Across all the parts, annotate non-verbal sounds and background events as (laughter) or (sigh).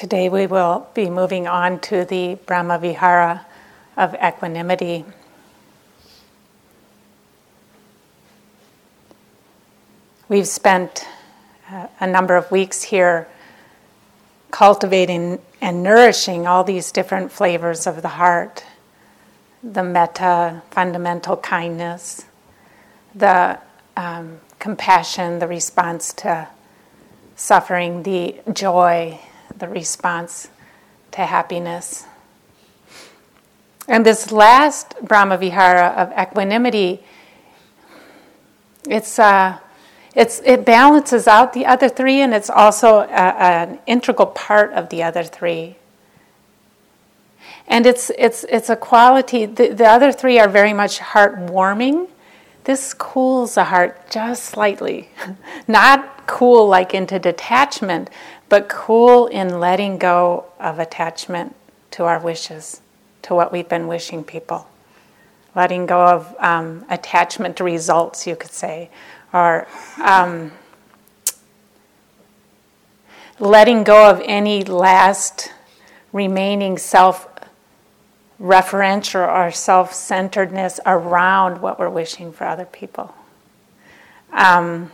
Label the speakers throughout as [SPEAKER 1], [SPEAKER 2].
[SPEAKER 1] Today we will be moving on to the Brahma Vihara of equanimity. We've spent uh, a number of weeks here cultivating and nourishing all these different flavors of the heart the metta, fundamental kindness, the um, compassion, the response to suffering, the joy, the response to happiness. And this last Brahma Vihara of equanimity, it's, uh, it's, it balances out the other three, and it's also a, an integral part of the other three. And it's, it's, it's a quality, the, the other three are very much heartwarming. This cools the heart just slightly. (laughs) Not cool like into detachment, but cool in letting go of attachment to our wishes, to what we've been wishing people. Letting go of um, attachment to results, you could say, or um, letting go of any last remaining self referential or self centeredness around what we're wishing for other people. Um,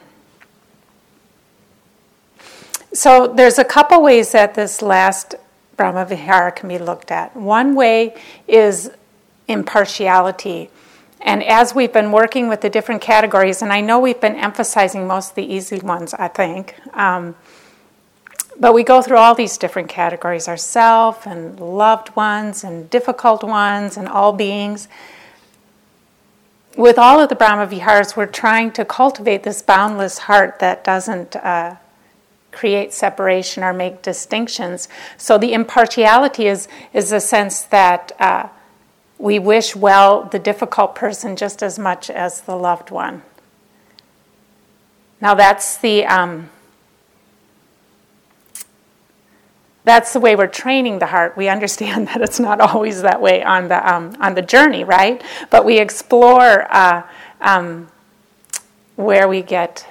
[SPEAKER 1] so there's a couple ways that this last Brahma Vihara can be looked at. One way is impartiality. And as we've been working with the different categories, and I know we've been emphasizing most of the easy ones, I think, um, but we go through all these different categories ourself and loved ones and difficult ones and all beings. With all of the Brahma Viharas, we're trying to cultivate this boundless heart that doesn't uh, create separation or make distinctions. So the impartiality is, is a sense that uh, we wish well the difficult person just as much as the loved one. Now that's the um, that's the way we're training the heart. We understand (laughs) that it's not always that way on the um, on the journey, right? But we explore uh, um, where we get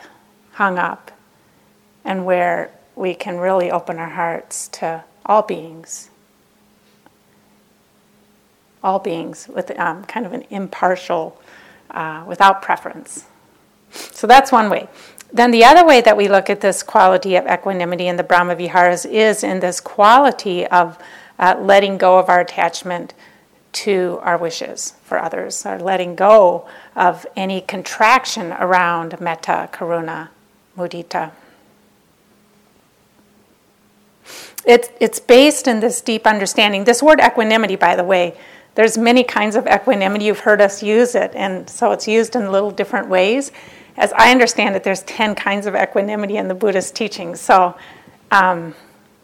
[SPEAKER 1] hung up and where we can really open our hearts to all beings. All beings with um, kind of an impartial, uh, without preference. So that's one way. Then the other way that we look at this quality of equanimity in the Brahma Viharas is in this quality of uh, letting go of our attachment to our wishes for others, or letting go of any contraction around metta, karuna, mudita. It's, it's based in this deep understanding. This word equanimity, by the way, there's many kinds of equanimity. You've heard us use it, and so it's used in little different ways. As I understand it, there's 10 kinds of equanimity in the Buddhist teachings. So um,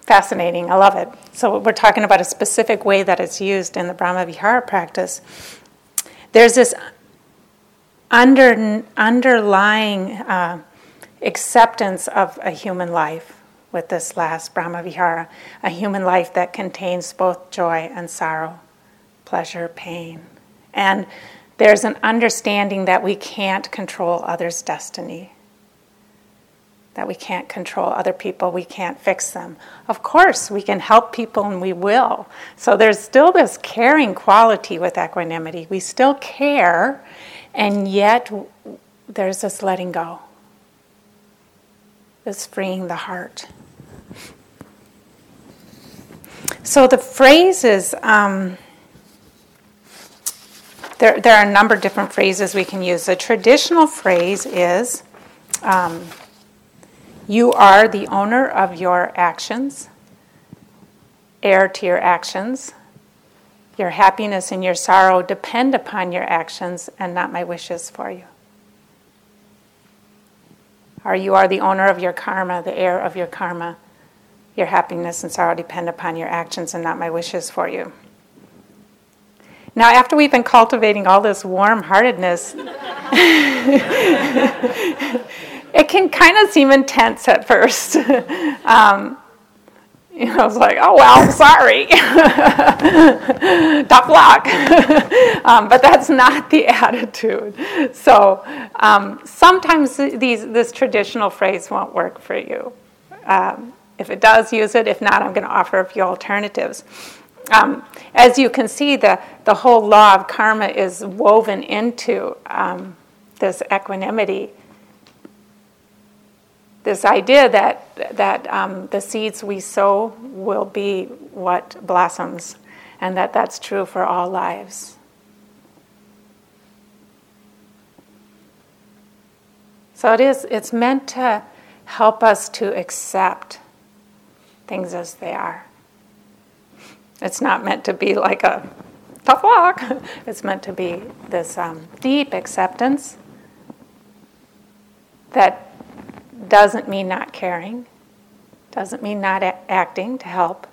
[SPEAKER 1] fascinating. I love it. So we're talking about a specific way that it's used in the Brahma Vihara practice. There's this under, underlying uh, acceptance of a human life with this last Brahma Vihara, a human life that contains both joy and sorrow, pleasure, pain. And there's an understanding that we can't control others' destiny, that we can't control other people, we can't fix them. Of course, we can help people and we will. So there's still this caring quality with equanimity. We still care, and yet there's this letting go, this freeing the heart. So the phrases, um, there, there are a number of different phrases we can use. The traditional phrase is, um, You are the owner of your actions, heir to your actions. Your happiness and your sorrow depend upon your actions and not my wishes for you. Or you are the owner of your karma, the heir of your karma. Your happiness and sorrow depend upon your actions and not my wishes for you. Now, after we've been cultivating all this warm heartedness, (laughs) it can kind of seem intense at first. (laughs) um, you know, it's like, oh well, sorry, (laughs) tough luck. um, but that's not the attitude. So um, sometimes these this traditional phrase won't work for you. Um, if it does, use it. If not, I'm going to offer a few alternatives. Um, as you can see, the, the whole law of karma is woven into um, this equanimity. This idea that, that um, the seeds we sow will be what blossoms, and that that's true for all lives. So it is, it's meant to help us to accept things as they are. It's not meant to be like a tough walk. (laughs) It's meant to be this um, deep acceptance that doesn't mean not caring, doesn't mean not a- acting to help,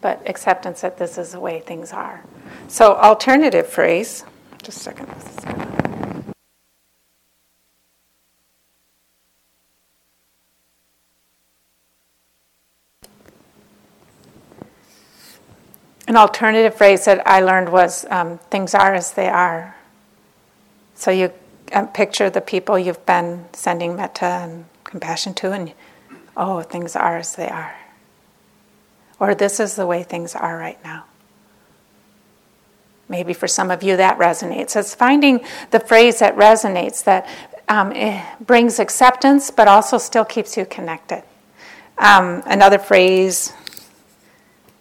[SPEAKER 1] but acceptance that this is the way things are. So, alternative phrase, just a second. An alternative phrase that I learned was um, things are as they are. So you uh, picture the people you've been sending metta and compassion to, and oh, things are as they are. Or this is the way things are right now. Maybe for some of you that resonates. It's finding the phrase that resonates, that um, eh, brings acceptance, but also still keeps you connected. Um, another phrase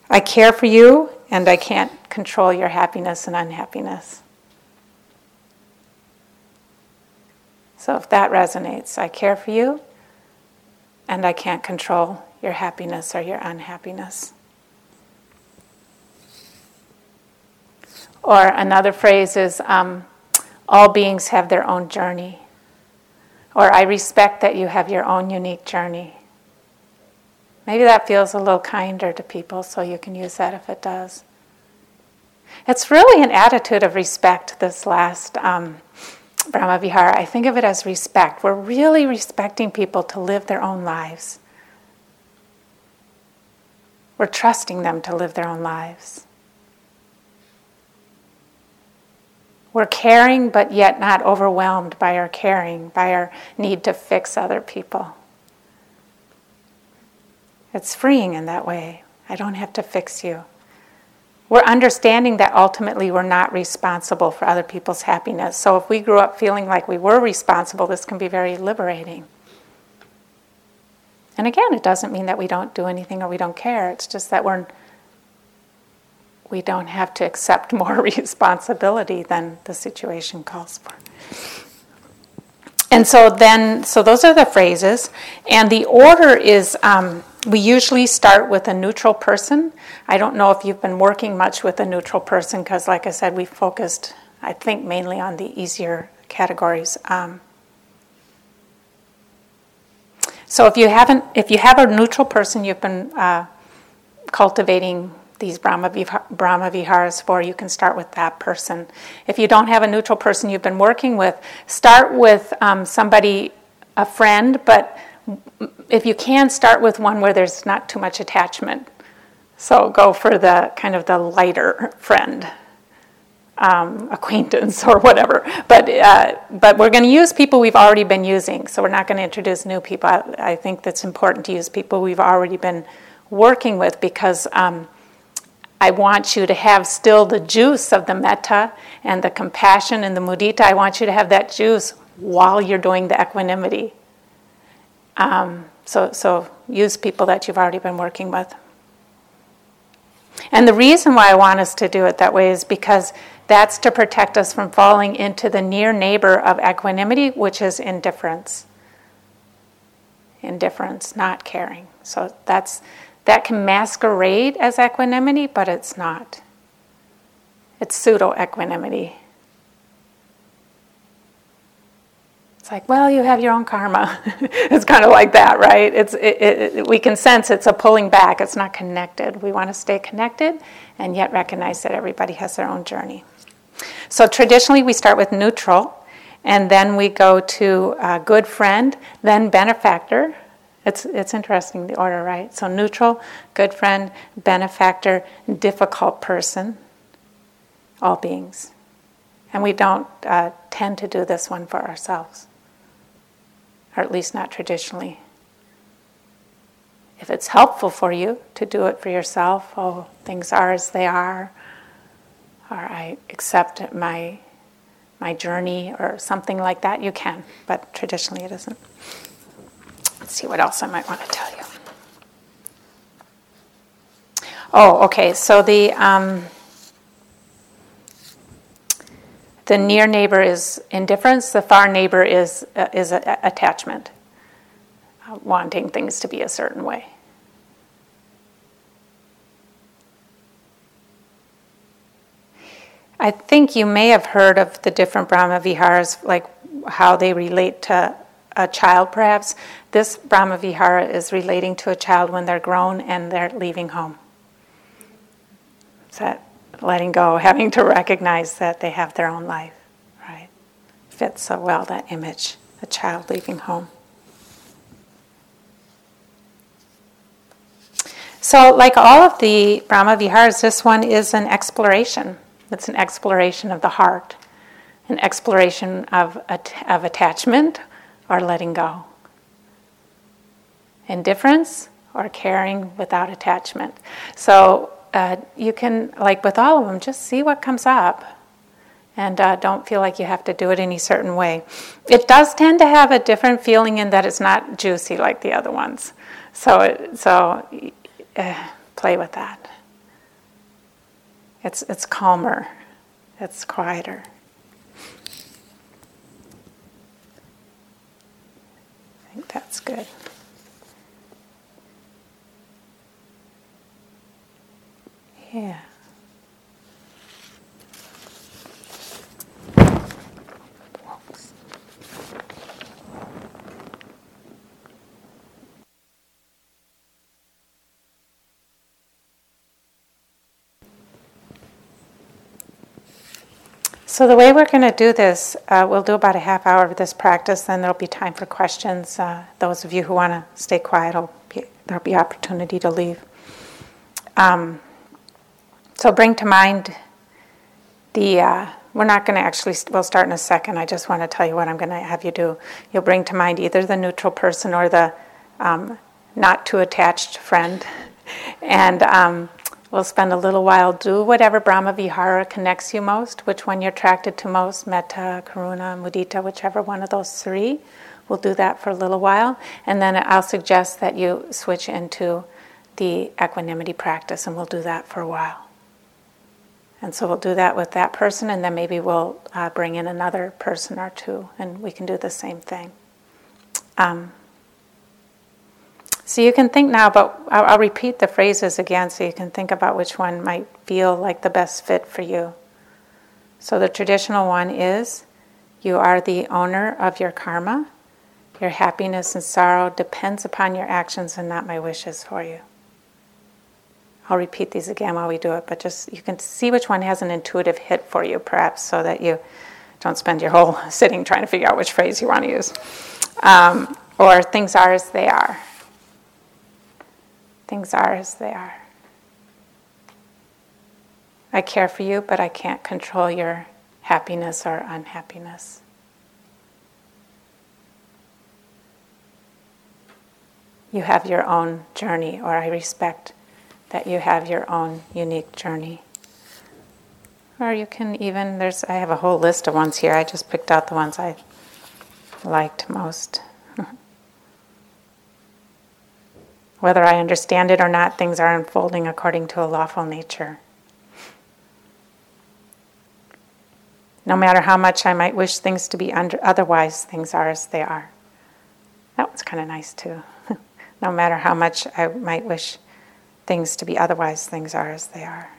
[SPEAKER 1] I care for you, and I can't control your happiness and unhappiness. So if that resonates, I care for you, and I can't control your happiness or your unhappiness. Or another phrase is um, all beings have their own journey. Or I respect that you have your own unique journey. Maybe that feels a little kinder to people, so you can use that if it does. It's really an attitude of respect, this last um, Brahma Vihara. I think of it as respect. We're really respecting people to live their own lives. We're trusting them to live their own lives. We're caring, but yet not overwhelmed by our caring, by our need to fix other people. It's freeing in that way. I don't have to fix you. We're understanding that ultimately we're not responsible for other people's happiness. So if we grew up feeling like we were responsible, this can be very liberating. And again, it doesn't mean that we don't do anything or we don't care. It's just that we're we don't have to accept (laughs) more responsibility than the situation calls for. And so then, so those are the phrases, and the order is um, we usually start with a neutral person. I don't know if you've been working much with a neutral person because, like I said, we focused, I think, mainly on the easier categories. Um, so if you haven't, if you have a neutral person you've been uh, cultivating these Brahma, Brahma Viharas for, you can start with that person. If you don't have a neutral person you've been working with, start with um, somebody, a friend, but if you can, start with one where there's not too much attachment. So go for the kind of the lighter friend. Um, acquaintance or whatever. But uh, but we're going to use people we've already been using. So we're not going to introduce new people. I, I, think that's important to use people we've already been working with because um, I want you to have still the juice of the metta and the compassion and the mudita. I want you to have that juice while you're doing the equanimity. Um, so, so use people that you've already been working with. And the reason why I want us to do it that way is because that's to protect us from falling into the near neighbor of equanimity, which is indifference. Indifference, not caring. So that's that can masquerade as equanimity, but it's not. It's pseudo equanimity. It's like, well, you have your own karma. (laughs) it's kind of like that, right? It's, it, it, we can sense it's a pulling back, it's not connected. We want to stay connected and yet recognize that everybody has their own journey. So traditionally, we start with neutral, and then we go to good friend, then benefactor, it's, it's interesting, the order, right? So neutral, good friend, benefactor, difficult person, all beings. And we don't uh, tend to do this one for ourselves, or at least not traditionally. if it's helpful for you to do it for yourself, oh, things are as they are, or I accept my my journey or something like that, you can, but traditionally it isn't. Let's see what else I might want to tell you. Oh, okay. So the um, the near neighbor is indifference. The far neighbor is uh, is a, a attachment, uh, wanting things to be a certain way. I think you may have heard of the different Brahma Viharas, like how they relate to a child, perhaps. This Brahma Vihara is relating to a child when they're grown and they're leaving home. Is that letting go, having to recognize that they have their own life, right? Fits so well that image, a child leaving home. So, like all of the Brahma Viharas, this one is an exploration. It's an exploration of the heart, an exploration of, of attachment or letting go, indifference or caring without attachment. So uh, you can, like with all of them, just see what comes up. And uh, don't feel like you have to do it any certain way. It does tend to have a different feeling in that it's not juicy like the other ones. So, so uh, play with that. It's, it's calmer, it's quieter. I think that's good. Yeah. So, the way we're going to do this, uh, we'll do about a half hour of this practice, then there'll be time for questions. Uh, those of you who want to stay quiet, be, there'll be opportunity to leave. Um, so, bring to mind the, uh, we're not going to actually, we'll start in a second. I just want to tell you what I'm going to have you do. You'll bring to mind either the neutral person or the um, not too attached friend. (laughs) And um, We'll spend a little while, do whatever Brahma Vihara connects you most, which one you're attracted to most, metta, karuna, mudita, whichever one of those three. We'll do that for a little while. And then I'll suggest that you switch into the equanimity practice, and we'll do that for a while. And so we'll do that with that person, and then maybe we'll uh, bring in another person or two, and we can do the same thing. Um, so you can think now but I'll, I'll repeat the phrases again so you can think about which one might feel like the best fit for you. So the traditional one is you are the owner of your karma. Your happiness and sorrow depends upon your actions and not my wishes for you. I'll repeat these again while we do it, but just you can see which one has an intuitive hit for you, perhaps, so that you don't spend your whole (laughs) sitting trying to figure out which phrase you want to use. Um, or things are as they are. Things are as they are. I care for you, but I can't control your happiness or unhappiness. You have your own journey, or I respect that you have your own unique journey. Or you can even, there's, I have a whole list of ones here. I just picked out the ones I liked most. (laughs) Whether I understand it or not, things are unfolding according to a lawful nature. No matter how much I might wish things to be under, otherwise, things are as they are. That one's kind of nice too. (laughs) no matter how much I might wish things to be otherwise, things are as they are.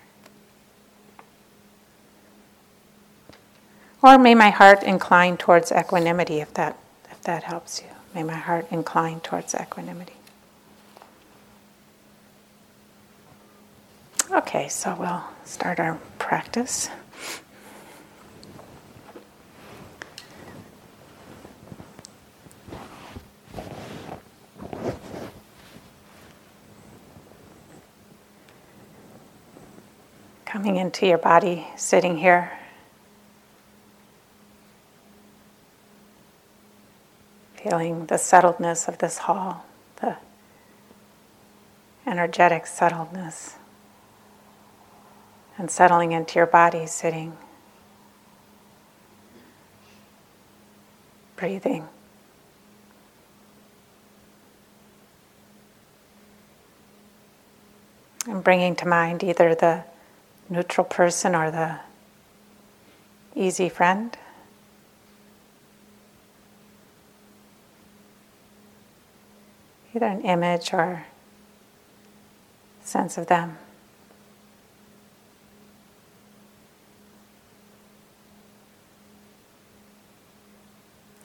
[SPEAKER 1] Or may my heart incline towards equanimity if that, if that helps you. May my heart incline towards equanimity. Okay, so we'll start our practice. Coming into your body, sitting here. Feeling the settledness of this hall, the energetic subtleness and settling into your body sitting, breathing. And bringing to mind either the neutral person or the easy friend. Either an image or sense of them.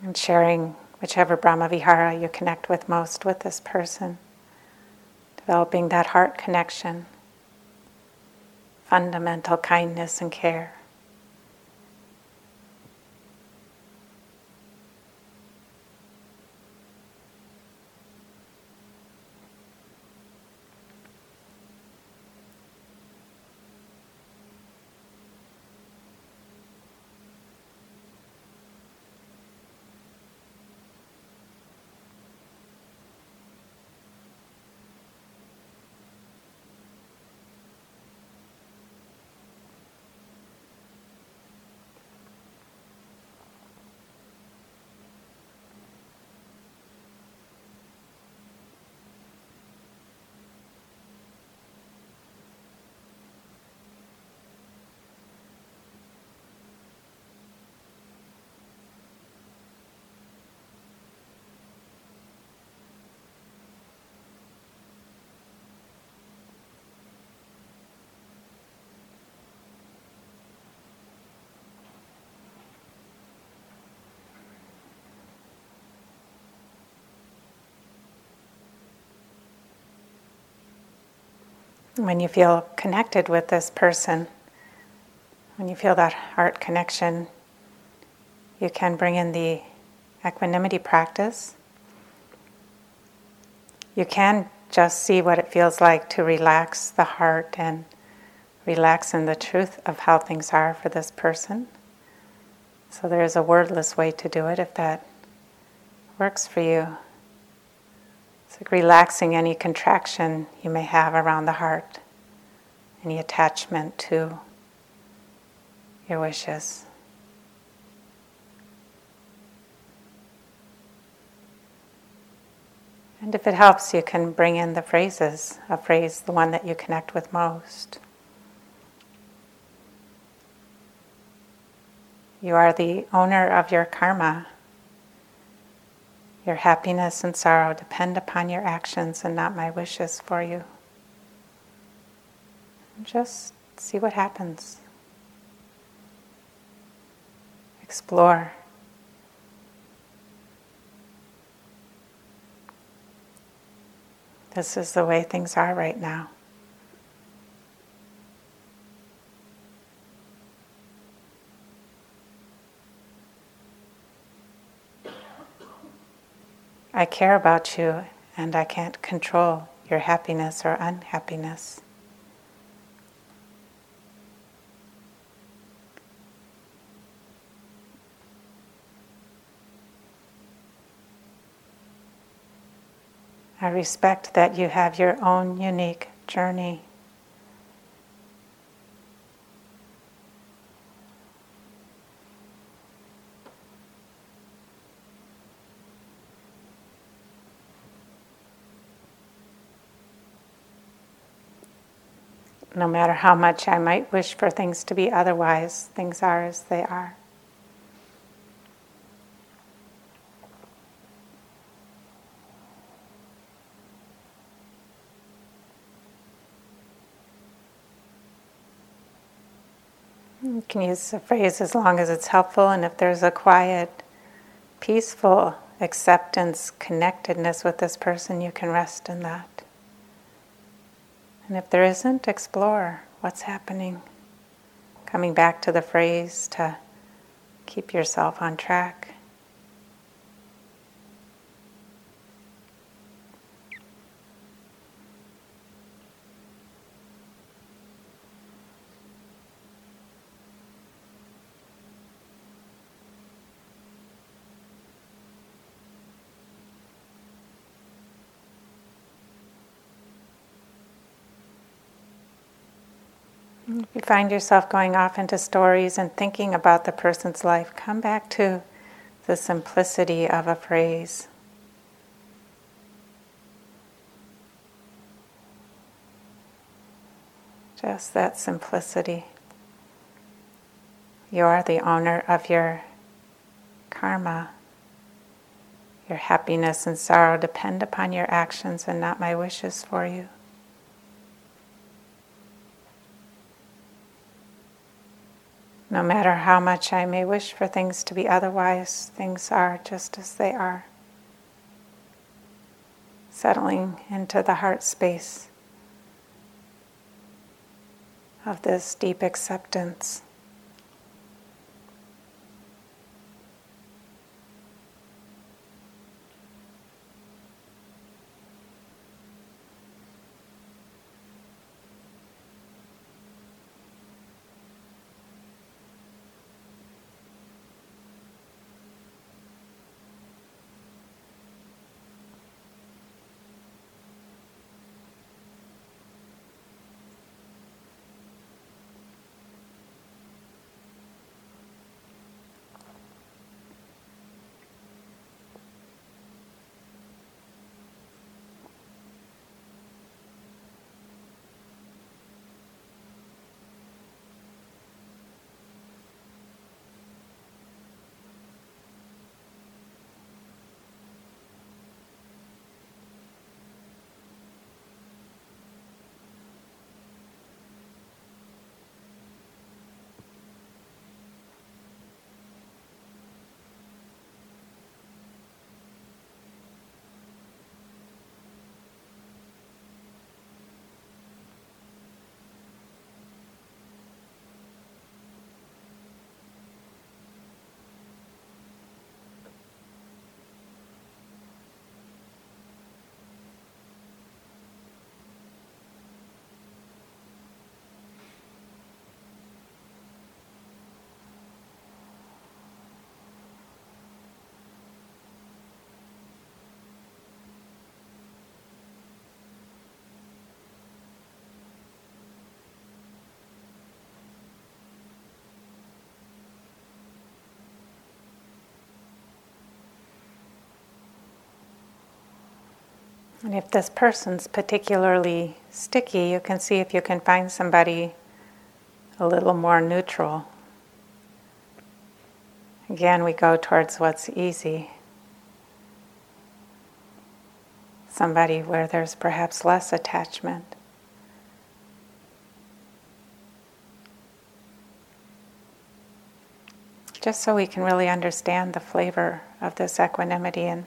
[SPEAKER 1] And sharing whichever Brahmavihara you connect with most with this person developing that heart connection, fundamental kindness and care. When you feel connected with this person, when you feel that heart connection, you can bring in the equanimity practice. You can just see what it feels like to relax the heart and relax in the truth of how things are for this person. So there is a wordless way to do it if that works for you. It's like relaxing any contraction you may have around the heart, any attachment to your wishes. And if it helps, you can bring in the phrases, a phrase, the one that you connect with most. You are the owner of your karma. Your happiness and sorrow depend upon your actions and not my wishes for you. Just see what happens. Explore. This is the way things are right now. I care about you and I can't control your happiness or unhappiness. I respect that you have your own unique journey. No matter how much I might wish for things to be otherwise, things are as they are. You can use the phrase as long as it's helpful, and if there's a quiet, peaceful acceptance, connectedness with this person, you can rest in that. And if there isn't, explore what's happening. Coming back to the phrase to keep yourself on track. Find yourself going off into stories and thinking about the person's life, come back to the simplicity of a phrase. Just that simplicity. You are the owner of your karma. Your happiness and sorrow depend upon your actions and not my wishes for you. No matter how much I may wish for things to be otherwise, things are just as they are. Settling into the heart space of this deep acceptance. And if this person's particularly sticky, you can see if you can find somebody a little more neutral. Again, we go towards what's easy. Somebody where there's perhaps less attachment. Just so we can really understand the flavor of this equanimity and,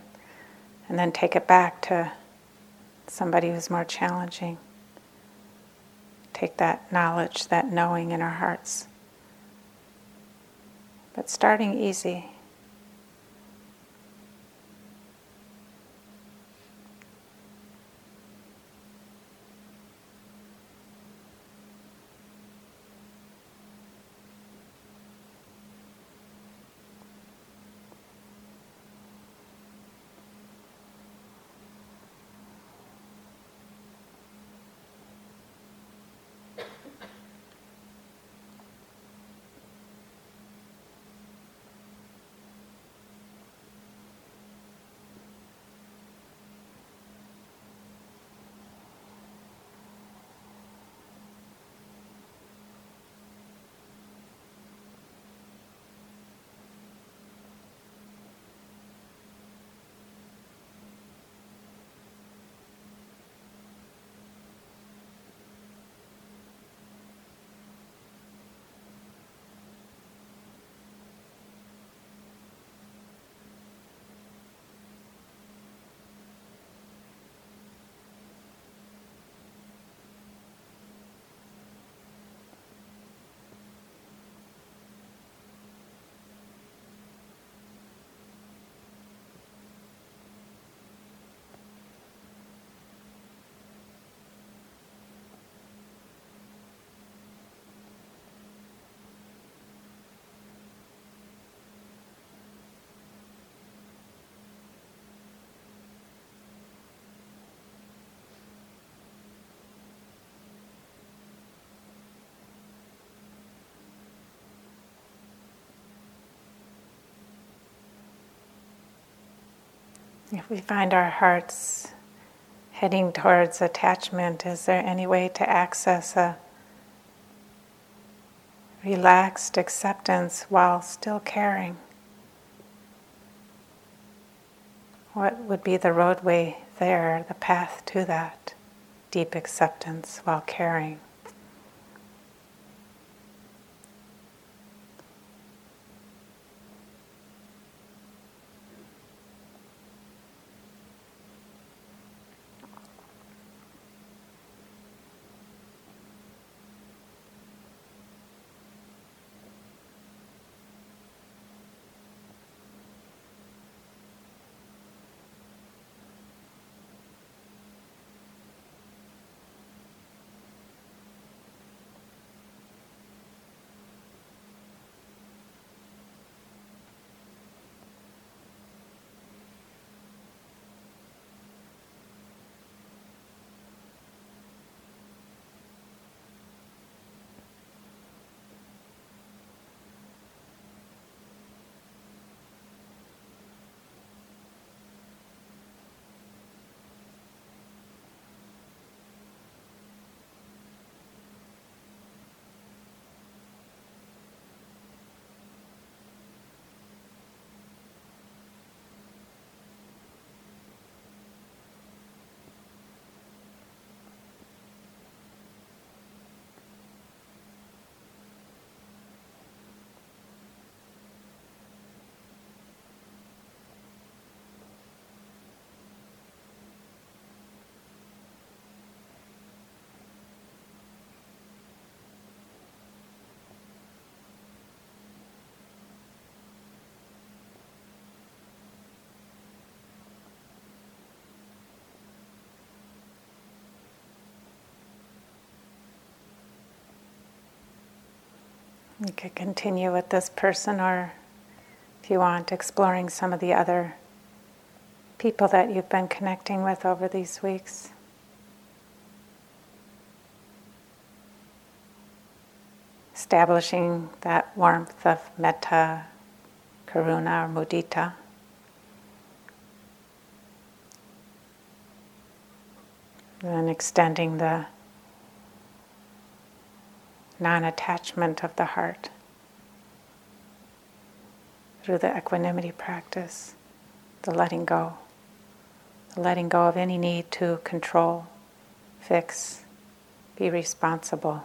[SPEAKER 1] and then take it back to somebody who's more challenging. Take that knowledge, that knowing in our hearts. But starting easy. If we find our hearts heading towards attachment, is there any way to access a relaxed acceptance while still caring? What would be the roadway there, the path to that deep acceptance while caring? You could continue with this person, or if you want, exploring some of the other people that you've been connecting with over these weeks. Establishing that warmth of metta, karuna, or mudita. And extending the non attachment of the heart through the equanimity practice, the letting go, the letting go of any need to control, fix, be responsible.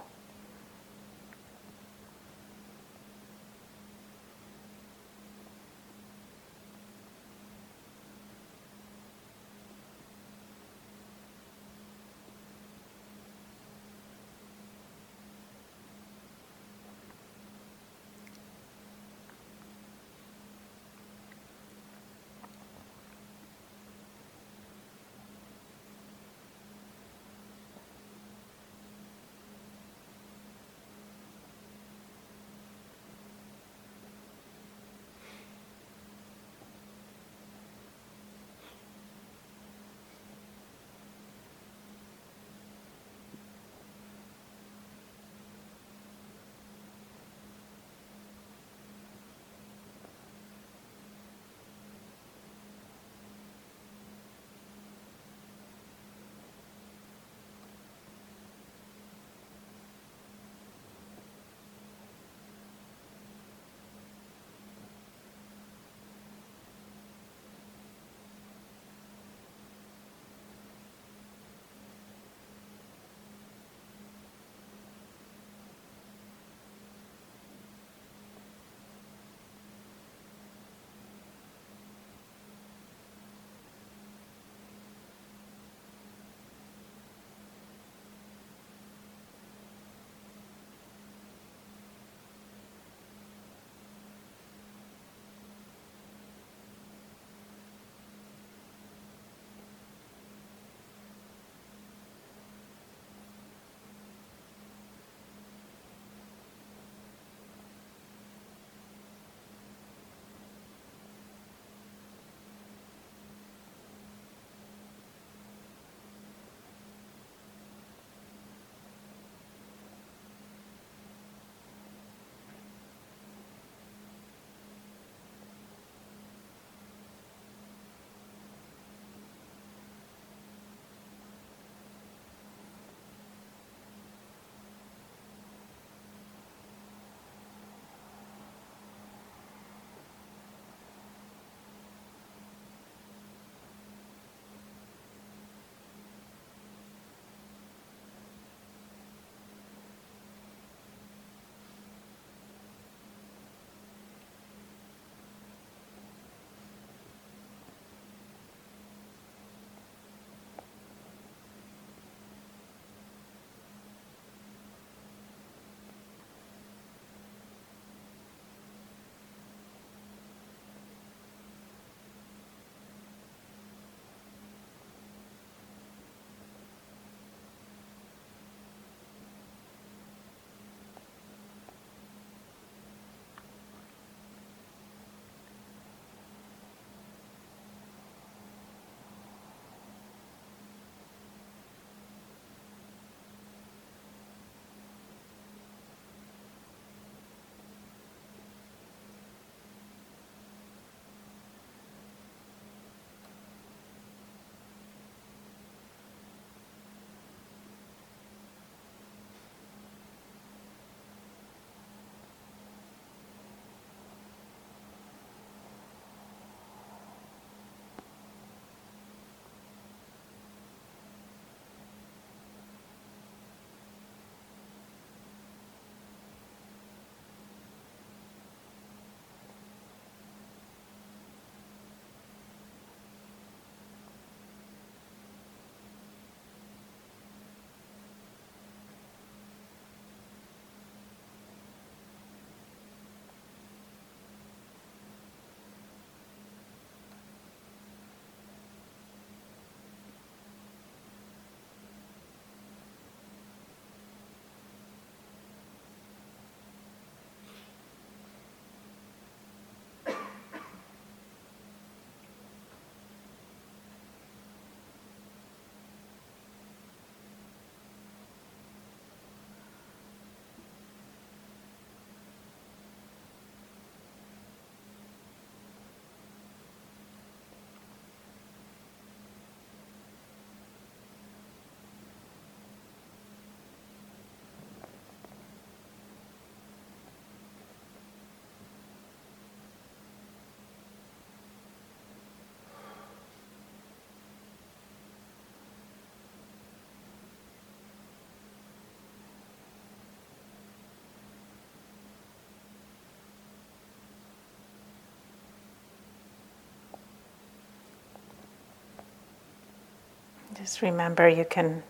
[SPEAKER 1] Just remember you can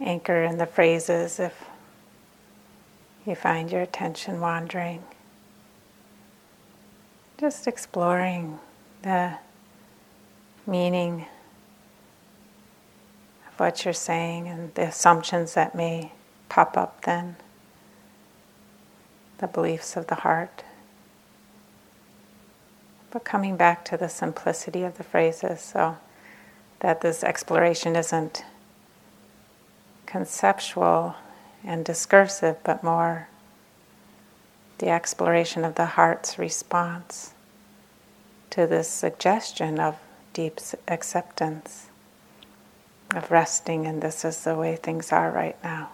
[SPEAKER 1] anchor in the phrases if you find your attention wandering. Just exploring the meaning of what you're saying and the assumptions that may pop up then, the beliefs of the heart. But coming back to the simplicity of the phrases so that this exploration isn't conceptual and discursive, but more the exploration of the heart's response to this suggestion of deep acceptance, of resting, and this is the way things are right now.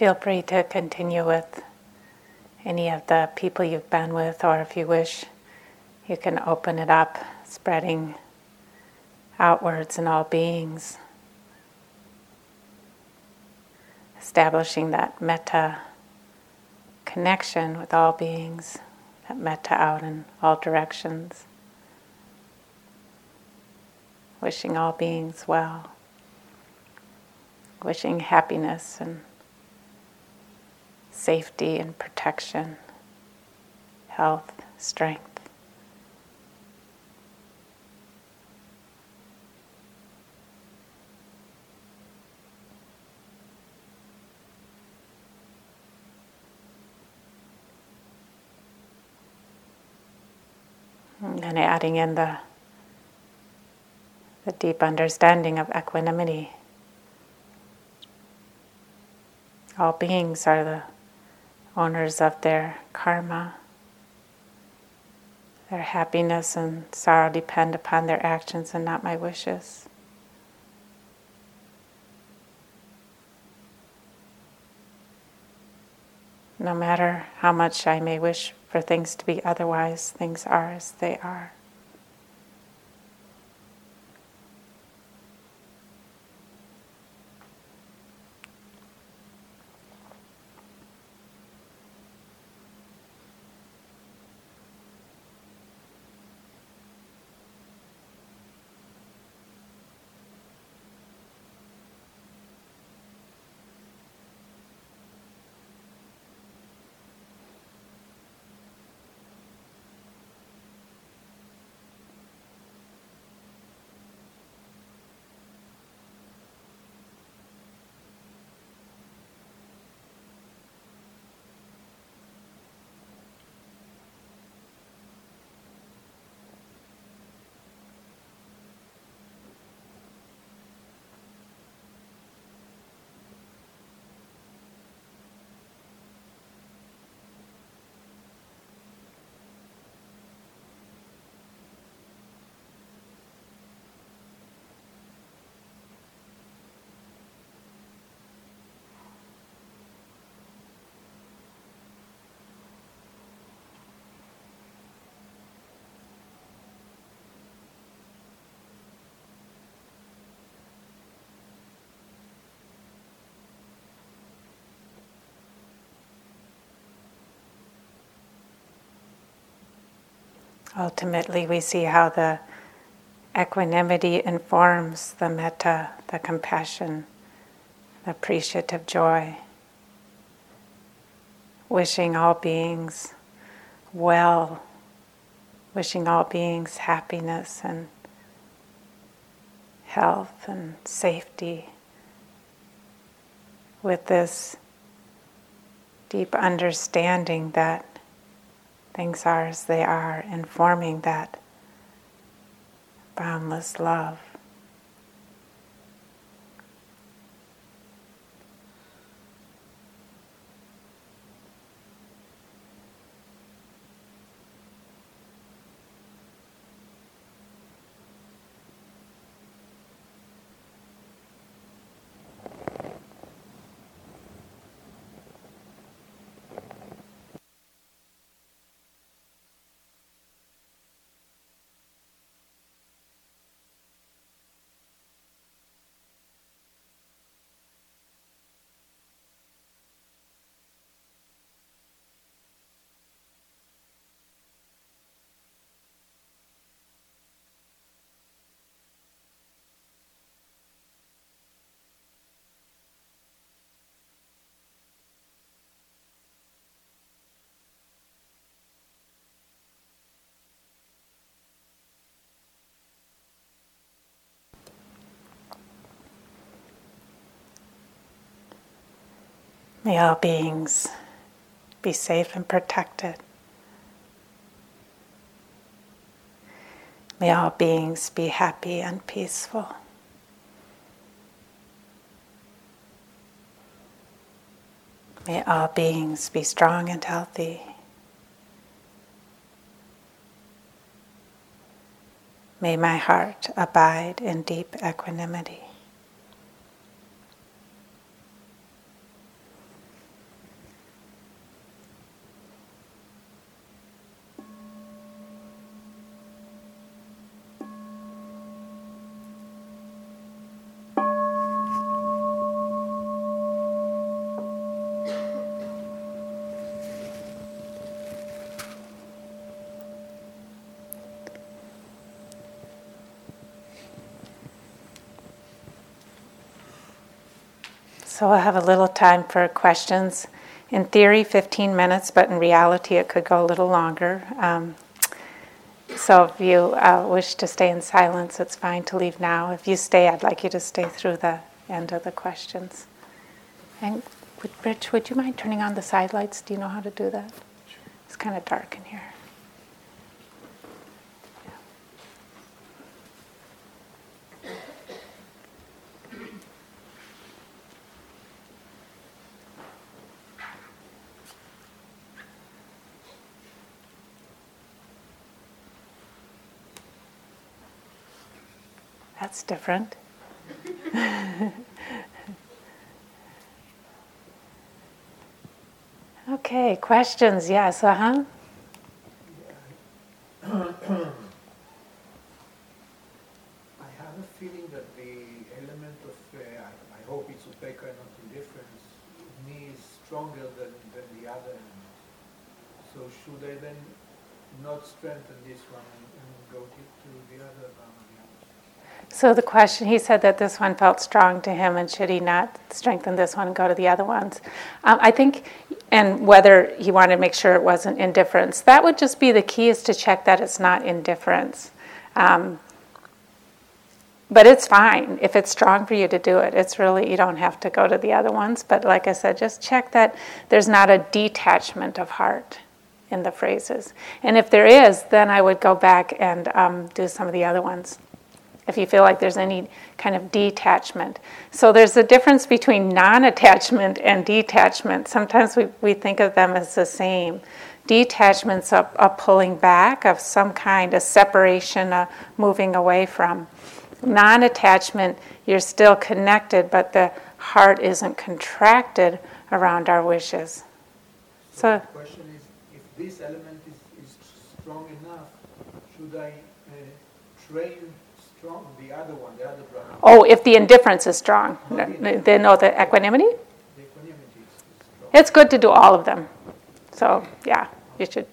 [SPEAKER 1] Feel free to continue with any of the people you've been with, or if you wish, you can open it up, spreading outwards in all beings, establishing that metta connection with all beings, that metta out in all directions, wishing all beings well, wishing happiness and safety and protection, health, strength. And adding in the, the deep understanding of equanimity. All beings are the owners of their karma. Their happiness and sorrow depend upon their actions and not my wishes. No matter how much I may wish for things to be otherwise, things are as they are. Ultimately, we see how the equanimity informs the metta, the compassion, the appreciative joy, wishing all beings well, wishing all beings happiness and health and safety. With this deep understanding that Things are as they are, informing that boundless love. May all beings be safe and protected. May all beings be happy and peaceful. May all beings be strong and healthy. May my heart abide in deep equanimity. So we'll have a little time for questions. In theory, 15 minutes, but in reality, it could go a little longer. Um, so if you uh, wish to stay in silence, it's fine to leave now. If you stay, I'd like you to stay through the end of the questions. And would, Rich, would you mind turning on the side lights? Do you know how to do that? It's kind of dark in here. That's different. (laughs) okay, questions? Yes, uh huh.
[SPEAKER 2] I have a feeling that the element of, uh, I, I hope it's upekkha and not indifference, in me is stronger than, than the other element. So should I then not strengthen this one and, and go to, to the other one?
[SPEAKER 1] So the question, he said that this one felt strong to him, and should he not strengthen this one and go to the other ones? Um, I think, and whether he wanted to make sure it wasn't indifference, that would just be the key is to check that it's not indifference. Um, but it's fine if it's strong for you to do it. It's really, you don't have to go to the other ones. But like I said, just check that there's not a detachment of heart in the phrases. And if there is, then I would go back and um, do some of the other ones if you feel like there's any kind of detachment. So there's a difference between non attachment and detachment. Sometimes we, we think of them as the same. Detachment's a, a pulling back of some kind, a separation, a moving away from. Non attachment, you're still connected, but the heart isn't contracted around our wishes.
[SPEAKER 2] So, so the question is if this element is, is strong enough, should I uh, train the other one, the other brother.
[SPEAKER 1] Oh, if the indifference is strong, then no, the equanimity.
[SPEAKER 2] The equanimity is strong.
[SPEAKER 1] It's good to do all of them. So yeah, you should.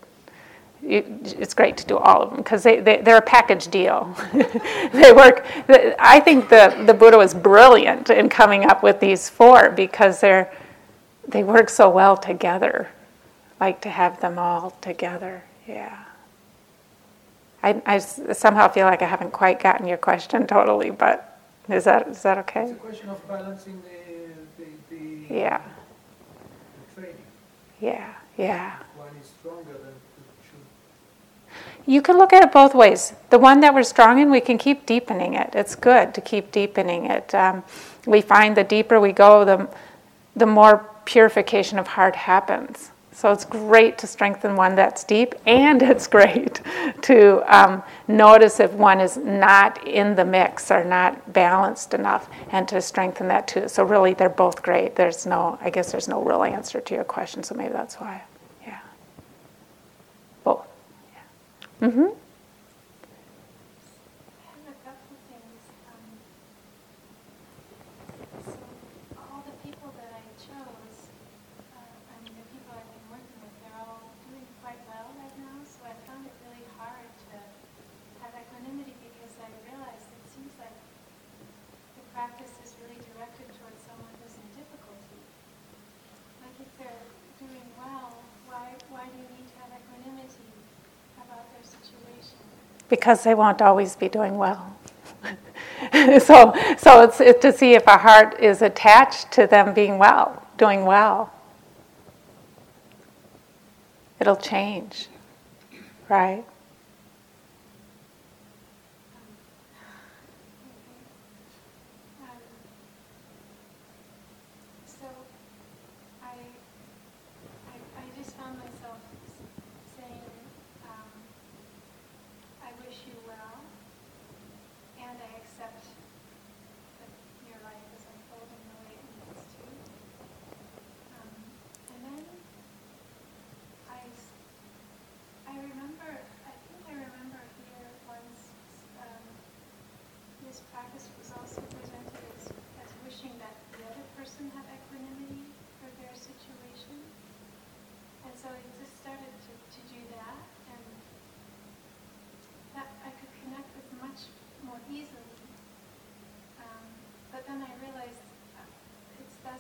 [SPEAKER 1] You, it's great to do all of them because they, they, they're a package deal. (laughs) they work. I think the, the Buddha was brilliant in coming up with these four because they're they work so well together. Like to have them all together. Yeah. I, I somehow feel like I haven't quite gotten your question totally, but is that is that okay?
[SPEAKER 2] It's a question of balancing the, the, the
[SPEAKER 1] yeah.
[SPEAKER 2] The training.
[SPEAKER 1] Yeah, yeah.
[SPEAKER 2] One is stronger than
[SPEAKER 1] you can look at it both ways. The one that we're strong in, we can keep deepening it. It's good to keep deepening it. Um, we find the deeper we go, the, the more purification of heart happens. So it's great to strengthen one that's deep, and it's great (laughs) to um, notice if one is not in the mix or not balanced enough, and to strengthen that too. So really, they're both great. There's no, I guess, there's no real answer to your question. So maybe that's why, yeah. Both. Yeah. Mm-hmm. Because they won't always be doing well. (laughs) so, so it's, it's to see if our heart is attached to them being well, doing well. It'll change, right?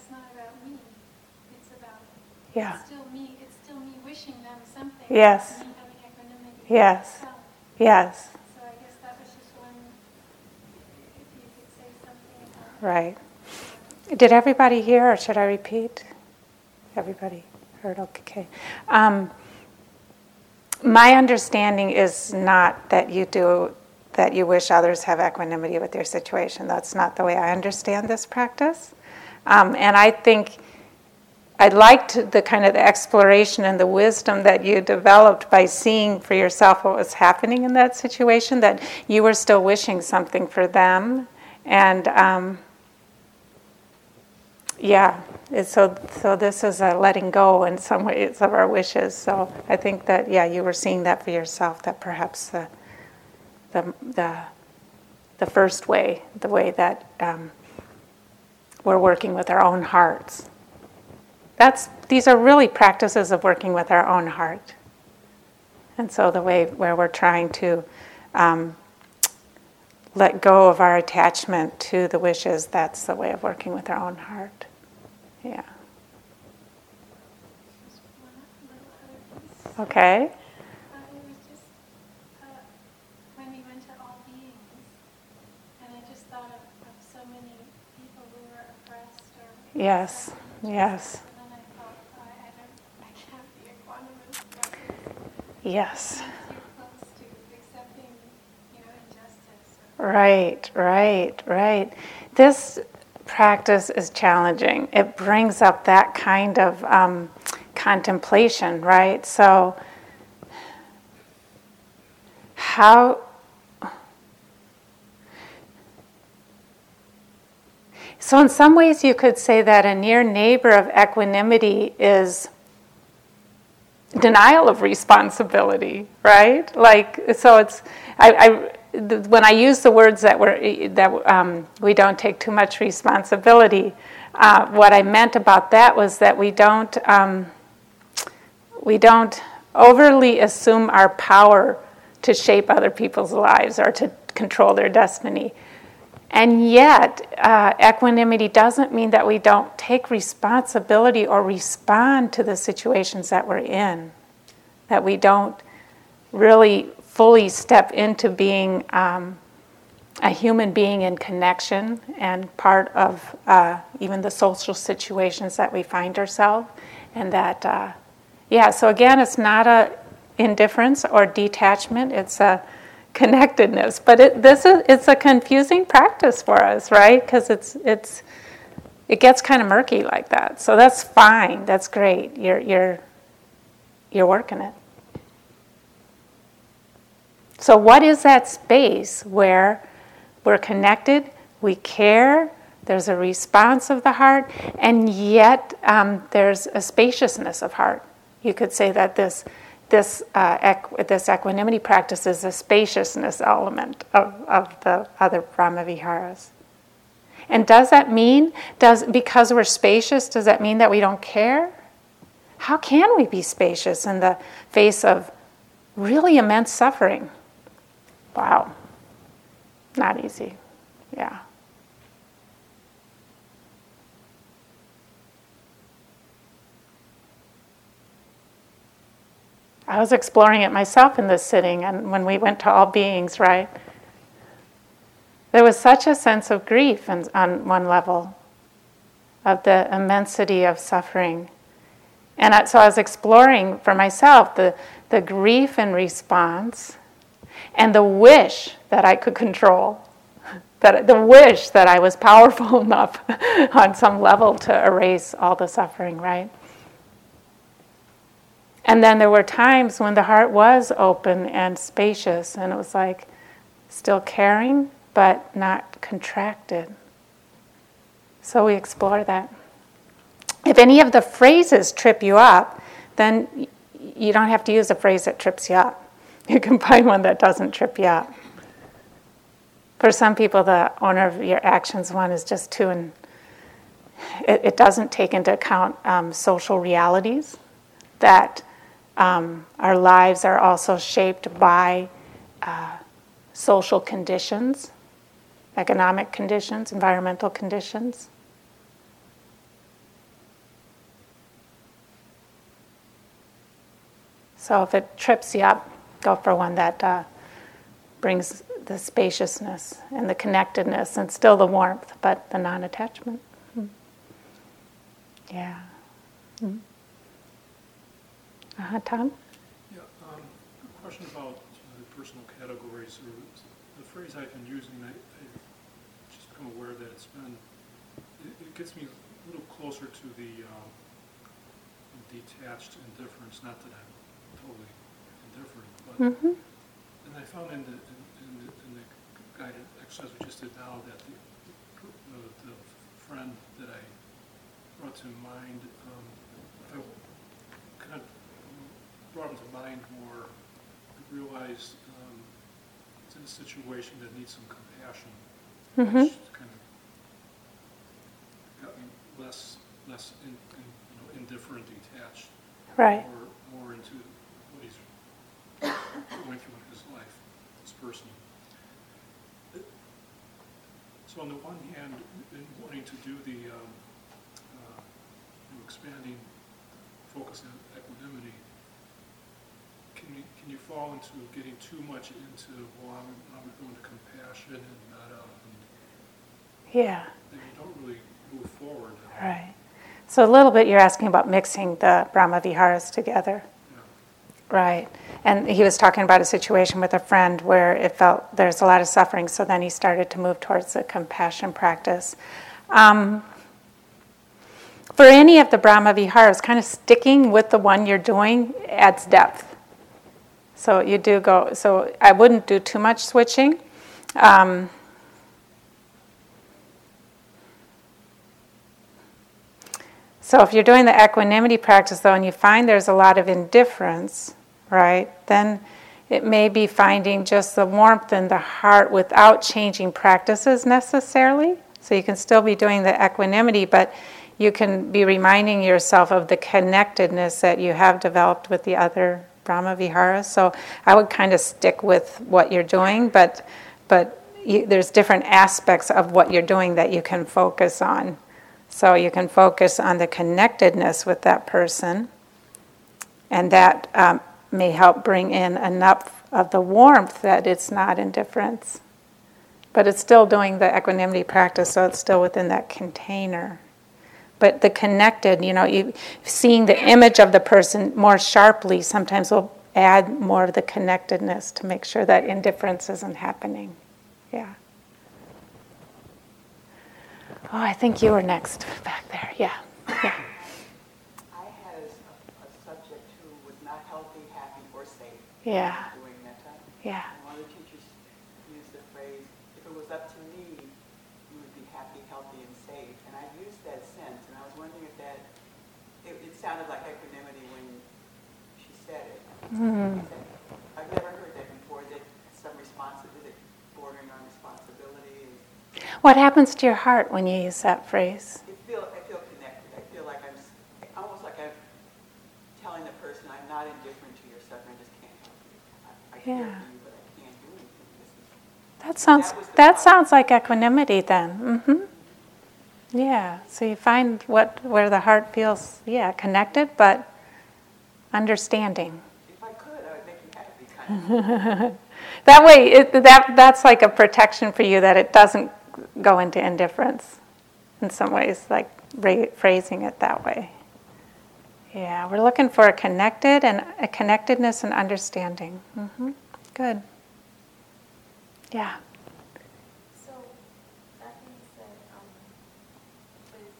[SPEAKER 3] Then I realized uh, it's,
[SPEAKER 1] Yeah.
[SPEAKER 3] It's still me. It's still me wishing them something.
[SPEAKER 1] Yes.
[SPEAKER 3] Me.
[SPEAKER 1] Yes.
[SPEAKER 3] myself.
[SPEAKER 1] Yes.
[SPEAKER 3] So I guess that was just one. If you could say something about.
[SPEAKER 1] Right. Did everybody hear, or should I repeat? Everybody heard? Okay. Um, my understanding is not that you do that you wish others have equanimity with your situation. That's not the way I understand this practice. Um, and I think I liked the kind of the exploration and the wisdom that you developed by seeing for yourself what was happening in that situation, that you were still wishing something for them. And um, yeah, so, so this is a letting go in some ways of our wishes. So I think that, yeah, you were seeing that for yourself, that perhaps the, the, the, the first way, the way that um, we're working with our own hearts. That's, these are really practices of working with our own heart. And so the way where we're trying to um, let go of our attachment to the wishes, that's the way of working with our own heart. Yeah. Okay.
[SPEAKER 3] Uh, it was just uh, when we went to all beings, and I just thought of, of so many people who were oppressed or
[SPEAKER 1] Yes.
[SPEAKER 3] suffered
[SPEAKER 1] Yes.
[SPEAKER 3] And then I thought, oh, I, I don't, I can't be equanimous because
[SPEAKER 1] Yes.
[SPEAKER 3] I'm too close to accepting, you know, yes. Yes.
[SPEAKER 1] Right, right, right. This practice is challenging. It brings up that kind of um, contemplation, right? So, how. So, in some ways, you could say that a near neighbor of equanimity is denial of responsibility, right? Like, so it's, I, I when I use the words that we're, that um, we don't take too much responsibility, uh, what I meant about that was that we don't, um, we don't overly assume our power to shape other people's lives or to control their destiny. And yet, uh, equanimity doesn't mean that we don't take responsibility or respond to the situations that we're in, that we don't really fully step into being um, a human being in connection and part of uh, even the social situations that we find ourselves. And that, uh, yeah, so again, it's not a indifference or detachment, it's a connectedness. But it, this is it's a confusing practice for us, right? Because it's it's it gets kind of murky like that. So that's fine. That's great. You're you're you're working it. So what is that space where we're connected, we care, there's a response of the heart, and yet um, there's a spaciousness of heart. You could say that this this, uh, equ- this equanimity practice is a spaciousness element of, of the other Brahmaviharas. And does that mean, does, because we're spacious, does that mean that we don't care? How can we be spacious in the face of really immense suffering? Wow. Not easy. Yeah. I was exploring it myself in this sitting, and when we went to all beings, right? There was such a sense of grief and, on one level, of the immensity of suffering. And I, so I was exploring for myself the, the grief in response and the wish that I could control, (laughs) that the wish that I was powerful (laughs) enough (laughs) on some level to erase all the suffering, right? And then there were times when the heart was open and spacious, and it was like still caring, but not contracted. So we explore that. If any of the phrases trip you up, then you don't have to use a phrase that trips you up. (laughs) You can find one that doesn't trip you up. For some people, the owner of your actions one is just too, and it, it, doesn't take into account um, social realities that um, our lives are also shaped by uh, social conditions, economic conditions, environmental conditions. So if it trips you up, go for one that uh, brings the spaciousness and the connectedness and still the warmth, but the non attachment. Mm. Yeah. Mm. Uh-huh, Tom?
[SPEAKER 4] Yeah, um, question about the personal categories, or the phrase I've been using, I, I've just become aware that it's been, it, it gets me a little closer to the um, detached indifference, not that I'm totally indifferent, but,
[SPEAKER 1] Mm-hmm.
[SPEAKER 4] and I found in the, in, in the, in the guided exercise we just did now that the, the, the friend that I brought to mind, um, if I kind of brought him to mind more, I realized um, it's in a situation that needs some compassion,
[SPEAKER 1] Mm-hmm.
[SPEAKER 4] which kind of got me less, less in, in, you know, indifferent, detached,
[SPEAKER 1] Right.
[SPEAKER 4] more, more into what he's going through in his life, this person. So on the one hand, in wanting to do the, um, uh, you know, expanding focus on equanimity, can you, can you fall into getting too much into, well, I'm, I'm going to compassion and metta, and
[SPEAKER 1] Yeah.
[SPEAKER 4] then you don't really move forward.
[SPEAKER 1] Right. So a little bit you're asking about mixing the Brahmaviharas together.
[SPEAKER 4] Yeah.
[SPEAKER 1] Right. And he was talking about a situation with a friend where it felt there's a lot of suffering, so then he started to move towards the compassion practice. Um, for any of the Brahmaviharas, kind of sticking with the one you're doing adds depth. So you do go, so I wouldn't do too much switching. Um, So if you're doing the equanimity practice though and you find there's a lot of indifference, right? Then it may be finding just the warmth in the heart without changing practices necessarily. So you can still be doing the equanimity, but you can be reminding yourself of the connectedness that you have developed with the other Brahmavihara. So I would kind of stick with what you're doing, but but you, there's different aspects of what you're doing that you can focus on. So you can focus on the connectedness with that person, and that um, may help bring in enough of the warmth that it's not indifference. But it's still doing the equanimity practice, so it's still within that container. But the connected, you know, you, seeing the image of the person more sharply sometimes will add more of the connectedness to make sure that indifference isn't happening. Yeah. Oh, I think you were next back there. Yeah. Yeah.
[SPEAKER 5] I had a, a subject who was not healthy, happy, or safe
[SPEAKER 1] Yeah. Yeah.
[SPEAKER 5] And one of the teachers used the phrase, if it was up to me, you would be happy, healthy, and safe. And I used that sense, and I was wondering if that, it, it sounded like equanimity when she said it.
[SPEAKER 1] Mm.
[SPEAKER 5] I've never heard that before. It some responsibility, bordering on responsibility?
[SPEAKER 1] What happens to your heart when you use that phrase?
[SPEAKER 5] It feel, I feel connected. I feel like I'm, almost like I'm telling the person, I'm not indifferent to your suffering, I just can't help you. I, I
[SPEAKER 1] Yeah.
[SPEAKER 5] for you, but I can't do anything. Is,
[SPEAKER 1] That sounds
[SPEAKER 5] That
[SPEAKER 1] that sounds like equanimity then. Mhm. Yeah. So you find what where the heart feels yeah, connected but understanding.
[SPEAKER 5] if I could, I would make you happy, kind of. (laughs)
[SPEAKER 1] That way it, that that's like a protection for you that it doesn't go into indifference in some ways like ra- phrasing it that way. Yeah, we're looking for a connected and a connectedness and understanding. hmm Good. Yeah.
[SPEAKER 6] So, that being said, um, with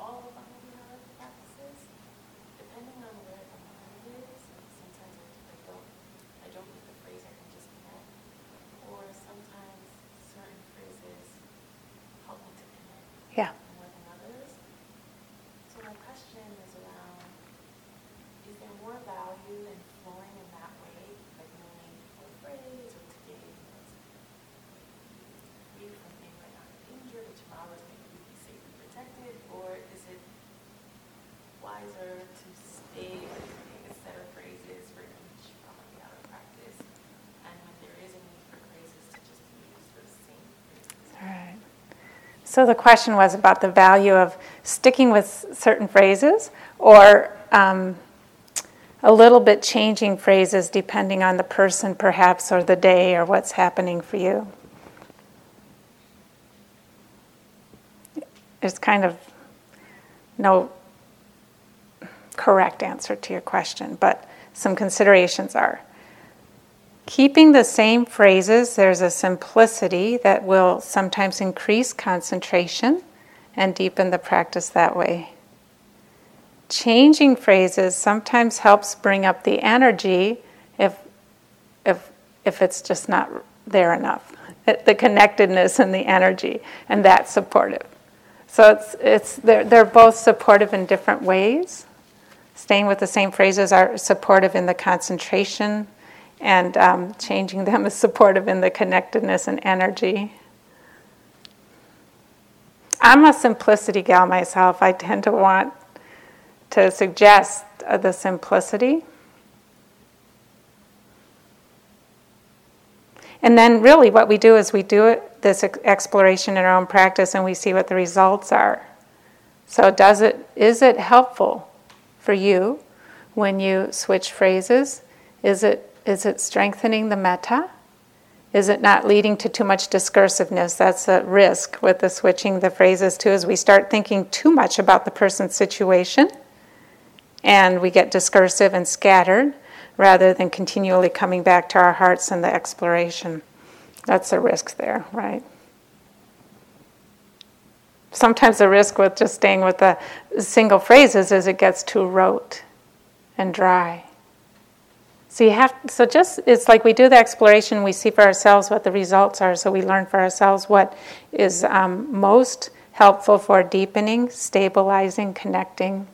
[SPEAKER 6] all the Bhakti practices, depending on where the mind is, sometimes I, I don't, I don't use the phrase, I can just connect, or sometimes certain phrases help me to connect
[SPEAKER 1] Yeah.
[SPEAKER 6] more than others. So my question is around, is there more value in flowing in that way, like knowing a phrase or to gain free from being right out of danger, which allows me to be safe and protected, or is it wiser to stay with a set of phrases for each from the outer practice, and when there is a need for phrases, to just use those same phrases?
[SPEAKER 1] All right. So the question was about the value of sticking with certain phrases or um, a little bit changing phrases depending on the person, perhaps, or the day, or what's happening for you. There's kind of no correct answer to your question, but some considerations are keeping the same phrases, there's a simplicity that will sometimes increase concentration and deepen the practice that way. Changing phrases sometimes helps bring up the energy if, if, if it's just not there enough. (laughs) The connectedness and the energy, and that's supportive. So it's, it's, they're, they're both supportive in different ways. Staying with the same phrases are supportive in the concentration, and um, changing them is supportive in the connectedness and energy. I'm a simplicity gal myself. I tend to want to suggest uh, the simplicity. And then, really, what we do is we do it, this exploration in our own practice, and we see what the results are. So, does it is it helpful for you when you switch phrases? Is it is it strengthening the metta? Is it not leading to too much discursiveness? That's a risk with the switching the phrases too, as we start thinking too much about the person's situation and we get discursive and scattered rather than continually coming back to our hearts and the exploration. That's a risk there, right? Sometimes the risk with just staying with the single phrases is it gets too rote and dry. So you have so just it's like we do the exploration, we see for ourselves what the results are, so we learn for ourselves what is um, most helpful for deepening, stabilizing, connecting.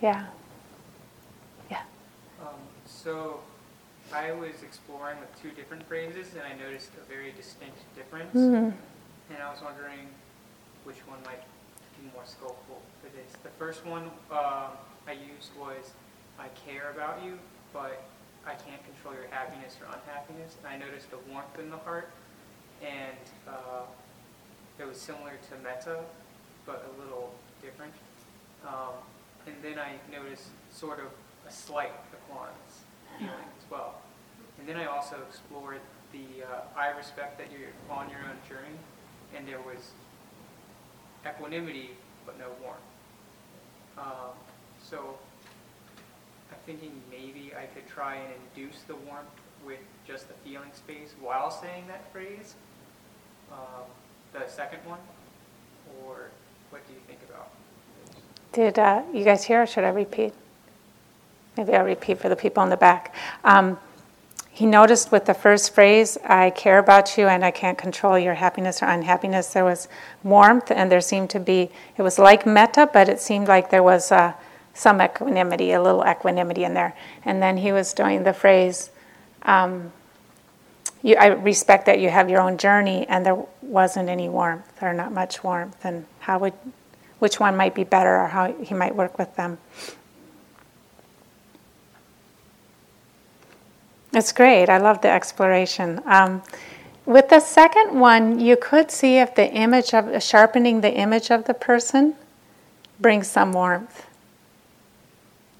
[SPEAKER 1] Yeah. Yeah.
[SPEAKER 7] Um, so I was exploring with two different phrases, and I noticed a very distinct difference. Mm-hmm. And I was wondering which one might be more skillful. The first one um, I used was I care about you, but I can't control your happiness or unhappiness. And I noticed a warmth in the heart, and uh, it was similar to metta, but a little different. Um, and then I noticed sort of a slight equanimous feeling as well. And then I also explored the uh, I respect that you're on your own journey, and there was equanimity but no warmth. Um, so I'm thinking maybe I could try and induce the warmth with just the feeling space while saying that phrase, um, the second one, or what do you think about?
[SPEAKER 1] Did uh, you guys hear, or should I repeat? Maybe I'll repeat for the people in the back. Um, he noticed with the first phrase, I care about you and I can't control your happiness or unhappiness, there was warmth and there seemed to be, it was like metta, but it seemed like there was uh, some equanimity, a little equanimity in there. And then he was doing the phrase, um, you, I respect that you have your own journey, and there wasn't any warmth or not much warmth. And how would, which one might be better or how he might work with them? It's great. I love the exploration. Um, with the second one, you could see if the image of sharpening the image of the person brings some warmth.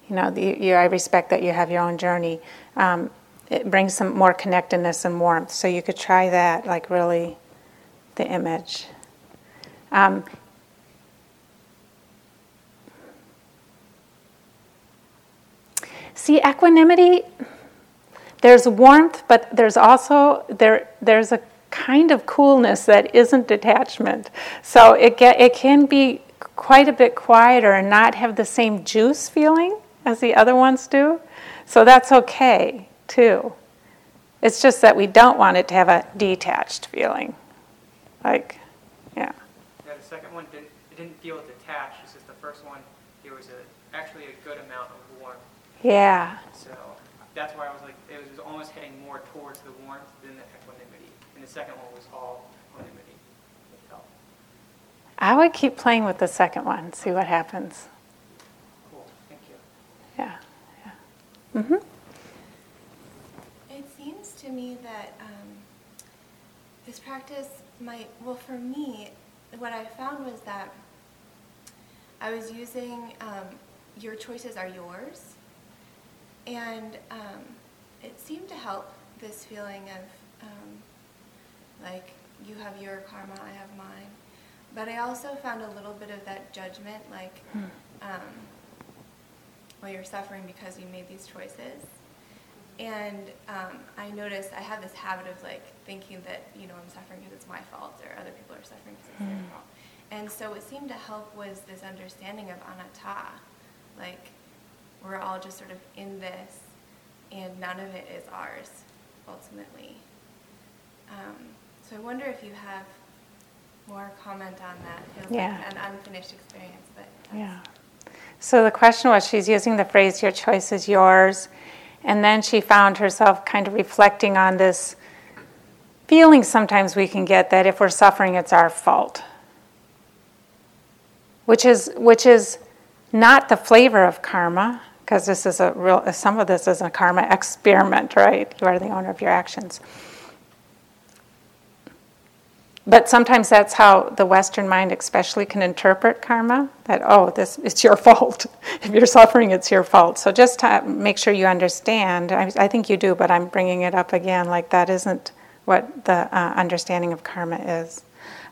[SPEAKER 1] You know, the, you, I respect that you have your own journey. Um, it brings some more connectedness and warmth. So you could try that, like really, the image. Um, see, equanimity there's warmth, but there's also there there's a kind of coolness that isn't detachment. So it get, it can be quite a bit quieter and not have the same juice feeling as the other ones do. So that's okay too. It's just that we don't want it to have a detached feeling. Like, yeah.
[SPEAKER 7] Yeah, the second one didn't it didn't feel detached. It's just the first one there was a actually a good amount of warmth.
[SPEAKER 1] Yeah.
[SPEAKER 7] So that's why I was like almost heading more towards the warmth than the equanimity. And the second one was all equanimity.
[SPEAKER 1] I would keep playing with the second one, see what happens.
[SPEAKER 7] Cool, thank you.
[SPEAKER 1] Yeah, yeah. Mm-hmm.
[SPEAKER 8] It seems to me that um, this practice might, well, for me, what I found was that I was using um, Your Choices Are Yours. And um, it seemed to help this feeling of um, like you have your karma, I have mine. But I also found a little bit of that judgment, like,
[SPEAKER 1] Hmm.
[SPEAKER 8] um, well, you're suffering because you made these choices. And um, I noticed I have this habit of like thinking that you know I'm suffering because it's my fault, or other people are suffering because it's their
[SPEAKER 1] Mm.
[SPEAKER 8] fault. And so what seemed to help was this understanding of anatta, like we're all just sort of in this, and none of it is ours, ultimately. Um, so I wonder if you have more comment on that.
[SPEAKER 1] Yeah.
[SPEAKER 8] like an unfinished experience, but
[SPEAKER 1] Yeah. So the question was she's using the phrase, your choice is yours. And then she found herself kind of reflecting on this feeling sometimes we can get that if we're suffering, it's our fault. Which is, which is not the flavor of karma, because this is a real, some of this is a karma experiment, right? You are the owner of your actions. But sometimes that's how the Western mind, especially, can interpret karma. That oh, this it's your (laughs) fault. if you're suffering, it's your fault. So just to make sure you understand. I, I think you do, but I'm bringing it up again. Like that isn't what the uh, understanding of karma is.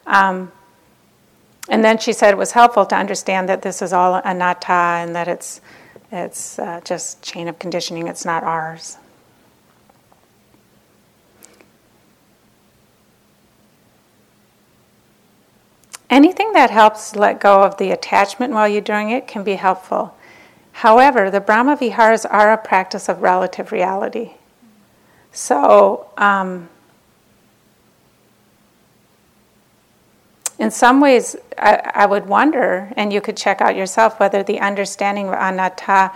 [SPEAKER 1] Um, and then she said it was helpful to understand that this is all anatta and that it's it's uh, just chain of conditioning. It's not ours. Anything that helps let go of the attachment while you're doing it can be helpful. However, the Brahmaviharas are a practice of relative reality. So, um, in some ways, I, I, would wonder, and you could check out yourself, whether the understanding of anatta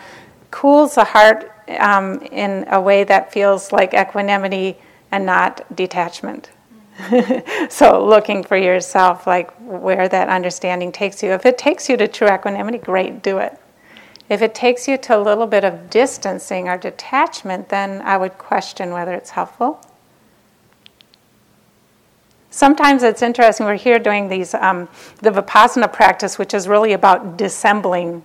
[SPEAKER 1] cools the heart um, in a way that feels like equanimity and not detachment. (laughs) so looking for yourself like where that understanding takes you. If it takes you to true equanimity great do it. If it takes you to a little bit of distancing or detachment then i would question whether it's helpful. Sometimes it's interesting we're here doing these um, the vipassana practice which is really about dissembling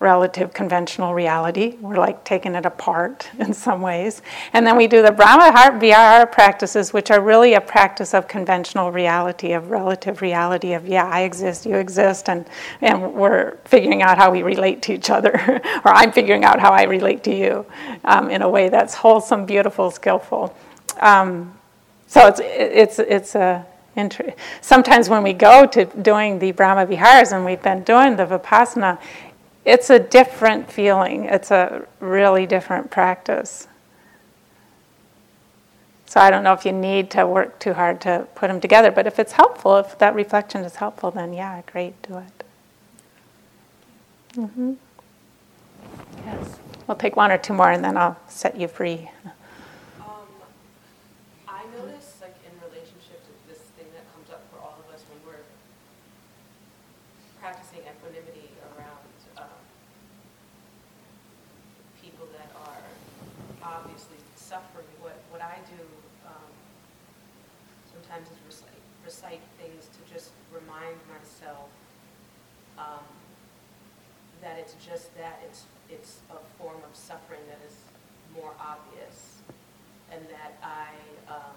[SPEAKER 1] relative conventional reality. We're like taking it apart (laughs) in some ways. And then we do the Brahma Heart Vihara practices, which are really a practice of conventional reality, of relative reality, of, yeah, I exist, you exist, and, and we're figuring out how we relate to each other, (laughs) or I'm figuring out how I relate to you um, in a way that's wholesome, beautiful, skillful. Um, so it's, it's, it's a Sometimes when we go to doing the Brahmaviharas and we've been doing the Vipassana, it's a different feeling. It's a really different practice. So I don't know if you need to work too hard to put them together, but if it's helpful, if that reflection is helpful, then yeah, great, do it. Mm-hmm. Yes. We'll take one or two more and then I'll set you free.
[SPEAKER 9] That it's just that it's it's a form of suffering that is more obvious, and that I um,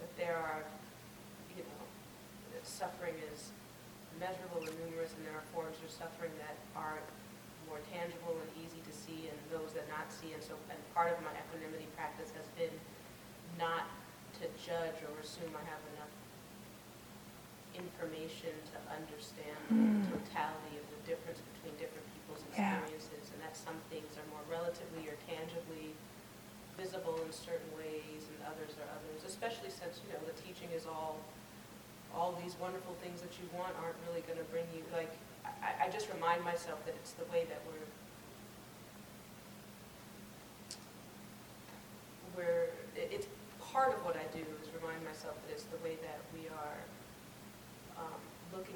[SPEAKER 9] that there are you know that suffering is measurable and numerous, and there are forms of suffering that are more tangible and easy to see, and those that not see. And so, and part of my equanimity practice has been not to judge or assume I have enough information to understand mm. the totality of the difference between different people's experiences, yeah. and that some things are more relatively or tangibly visible in certain ways, and others are others. Especially since you know the teaching is all all these wonderful things that you want aren't really going to bring you like. I, I just remind myself that it's the way that we're we're it's part of what I do is remind myself that it's the way that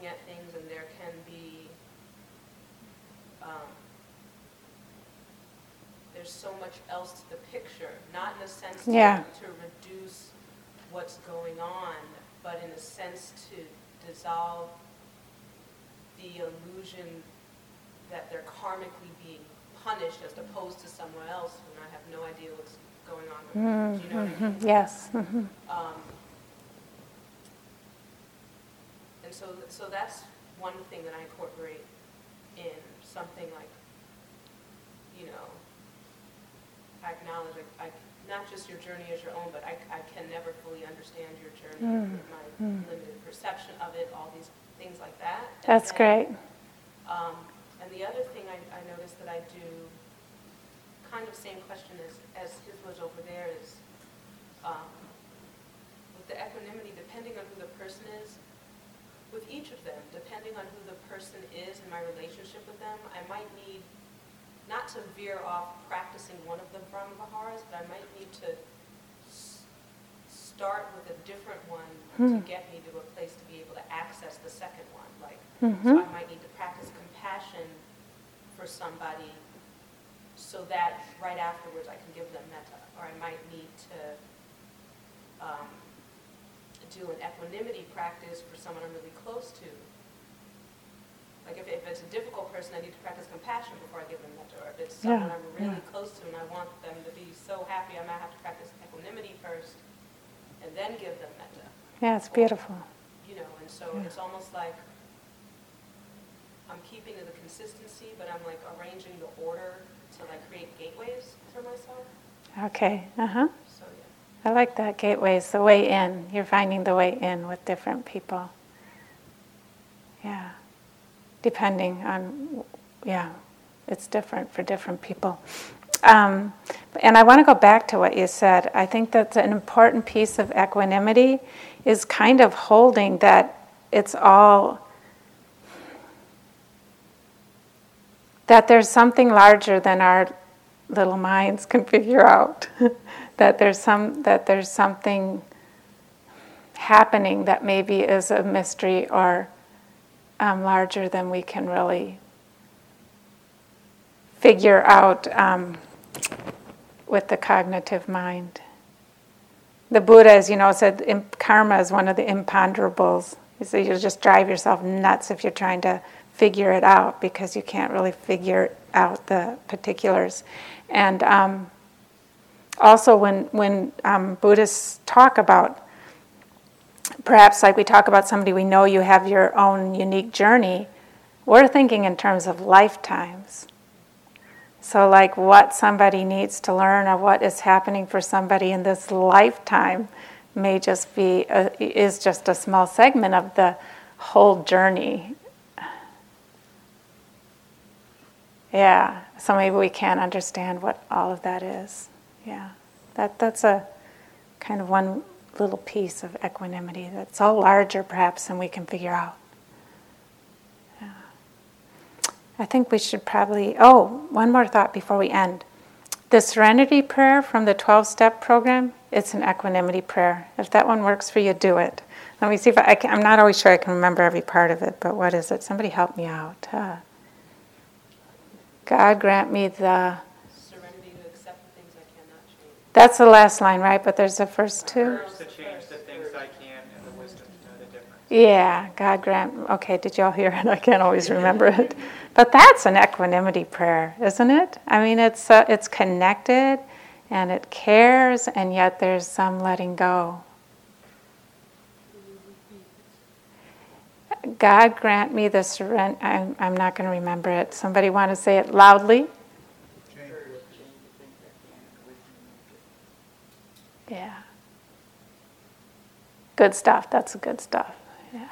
[SPEAKER 9] looking at things, and there can be um, there's so much else to the picture, not in a sense to,
[SPEAKER 1] yeah.
[SPEAKER 9] to reduce what's going on, but in a sense to dissolve the illusion that they're karmically being punished as opposed to someone else when I have no idea what's going on. Do you know what I mean?
[SPEAKER 1] Mhm. Yes. mhm.
[SPEAKER 9] Um, so, so that's one thing that I incorporate in something like, you know, I acknowledge, I, I- not just your journey as your own, but I, I can never fully understand your journey,
[SPEAKER 1] Mm,
[SPEAKER 9] my
[SPEAKER 1] mm.
[SPEAKER 9] limited perception of it, all these things like that.
[SPEAKER 1] That's great.
[SPEAKER 9] Um, and the other thing I, I noticed that I do, kind of same question as, as his was over there is, um, with the equanimity, depending on who the person is, with each of them, depending on who the person is and my relationship with them, I might need, not to veer off practicing one of the Brahmaviharas, but I might need to s- start with a different one to
[SPEAKER 1] Hmm.
[SPEAKER 9] get me to a place to be able to access the second one. Like,
[SPEAKER 1] Mhm.
[SPEAKER 9] so I might need to practice compassion for somebody so that right afterwards I can give them metta. Or I might need to um, do an equanimity practice for someone I'm really close to. Like if, if it's a difficult person, I need to practice compassion before I give them metta. Or if it's someone
[SPEAKER 1] Yeah,
[SPEAKER 9] I'm really
[SPEAKER 1] yeah.
[SPEAKER 9] close to and I want them to be so happy, I might have to practice equanimity first and then give them metta
[SPEAKER 1] Yeah, it's beautiful.
[SPEAKER 9] you know, and so
[SPEAKER 1] Yeah.
[SPEAKER 9] it's almost like I'm keeping to the consistency, but I'm like arranging the order to like create gateways for myself.
[SPEAKER 1] Okay. Uh huh. I like that gateways, the way in. You're finding the way in with different people. Yeah. Depending on, yeah, it's different for different people. Um, and I want to go back to what you said. I think that's an important piece of equanimity is kind of holding that it's all, that there's something larger than our little minds can (laughs) figure out. That there's some that there's something happening that maybe is a mystery or um, larger than we can really figure out um, with the cognitive mind. The Buddha, as you know, said karma is one of the imponderables. He said you'll just drive yourself nuts if you're trying to figure it out because you can't really figure out the particulars. And um, also, when when um, Buddhists talk about, perhaps like we talk about somebody we know, you have your own unique journey. We're thinking in terms of lifetimes. So, like what somebody needs to learn or what is happening for somebody in this lifetime may just be a, is just a small segment of the whole journey. Yeah, so maybe we can't understand what all of that is. Yeah, that that's a kind of one little piece of equanimity that's all larger perhaps than we can figure out. Yeah. I think we should probably. Oh, one more thought before we end. The Serenity Prayer from the 12 step program, it's an equanimity prayer. If that one works for you, do it. Let me see if I, I I'm not always sure I can remember every part of it, but what is it? Somebody help me out. God grant me the.
[SPEAKER 9] Serenity to accept the things I cannot change.
[SPEAKER 1] That's the last line, right? But there's the first two.
[SPEAKER 7] To change the things I can and the wisdom to know the difference.
[SPEAKER 1] Yeah, God grant. Okay, did y'all hear it? (laughs) I can't always remember it. But that's an equanimity prayer, isn't it? I mean, it's uh, it's connected, and it cares, and yet there's some letting go. God grant me the surrender. I'm, I'm not going to remember it. Somebody want to say it loudly?
[SPEAKER 2] Change
[SPEAKER 5] Courage
[SPEAKER 2] what
[SPEAKER 5] to change the things I can and the wisdom to know the difference.
[SPEAKER 1] Yeah. Good stuff. That's good stuff. Yeah.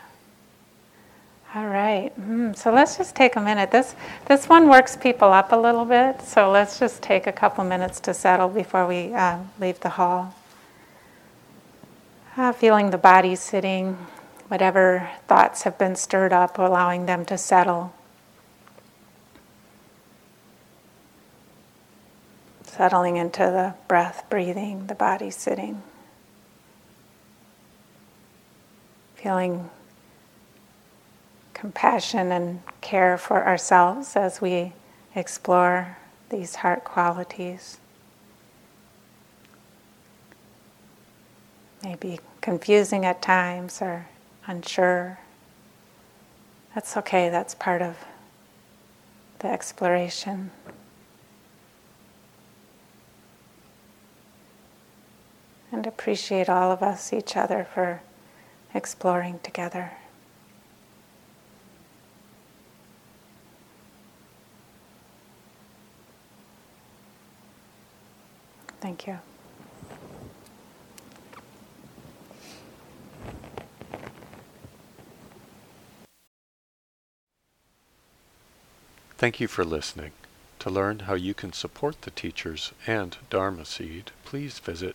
[SPEAKER 1] All right. Mm, so let's just take a minute. This this one works people up a little bit. So let's just take a couple minutes to settle before we uh, leave the hall. Uh, feeling the body sitting, whatever thoughts have been stirred up, allowing them to settle. Settling into the breath, breathing, the body sitting. Feeling compassion and care for ourselves as we explore these heart qualities. Maybe confusing at times or unsure That's okay, that's part of the exploration. And appreciate all of us, each other, for exploring together. Thank you.
[SPEAKER 10] Thank you for listening. To learn how you can support the teachers and Dharma Seed, please visit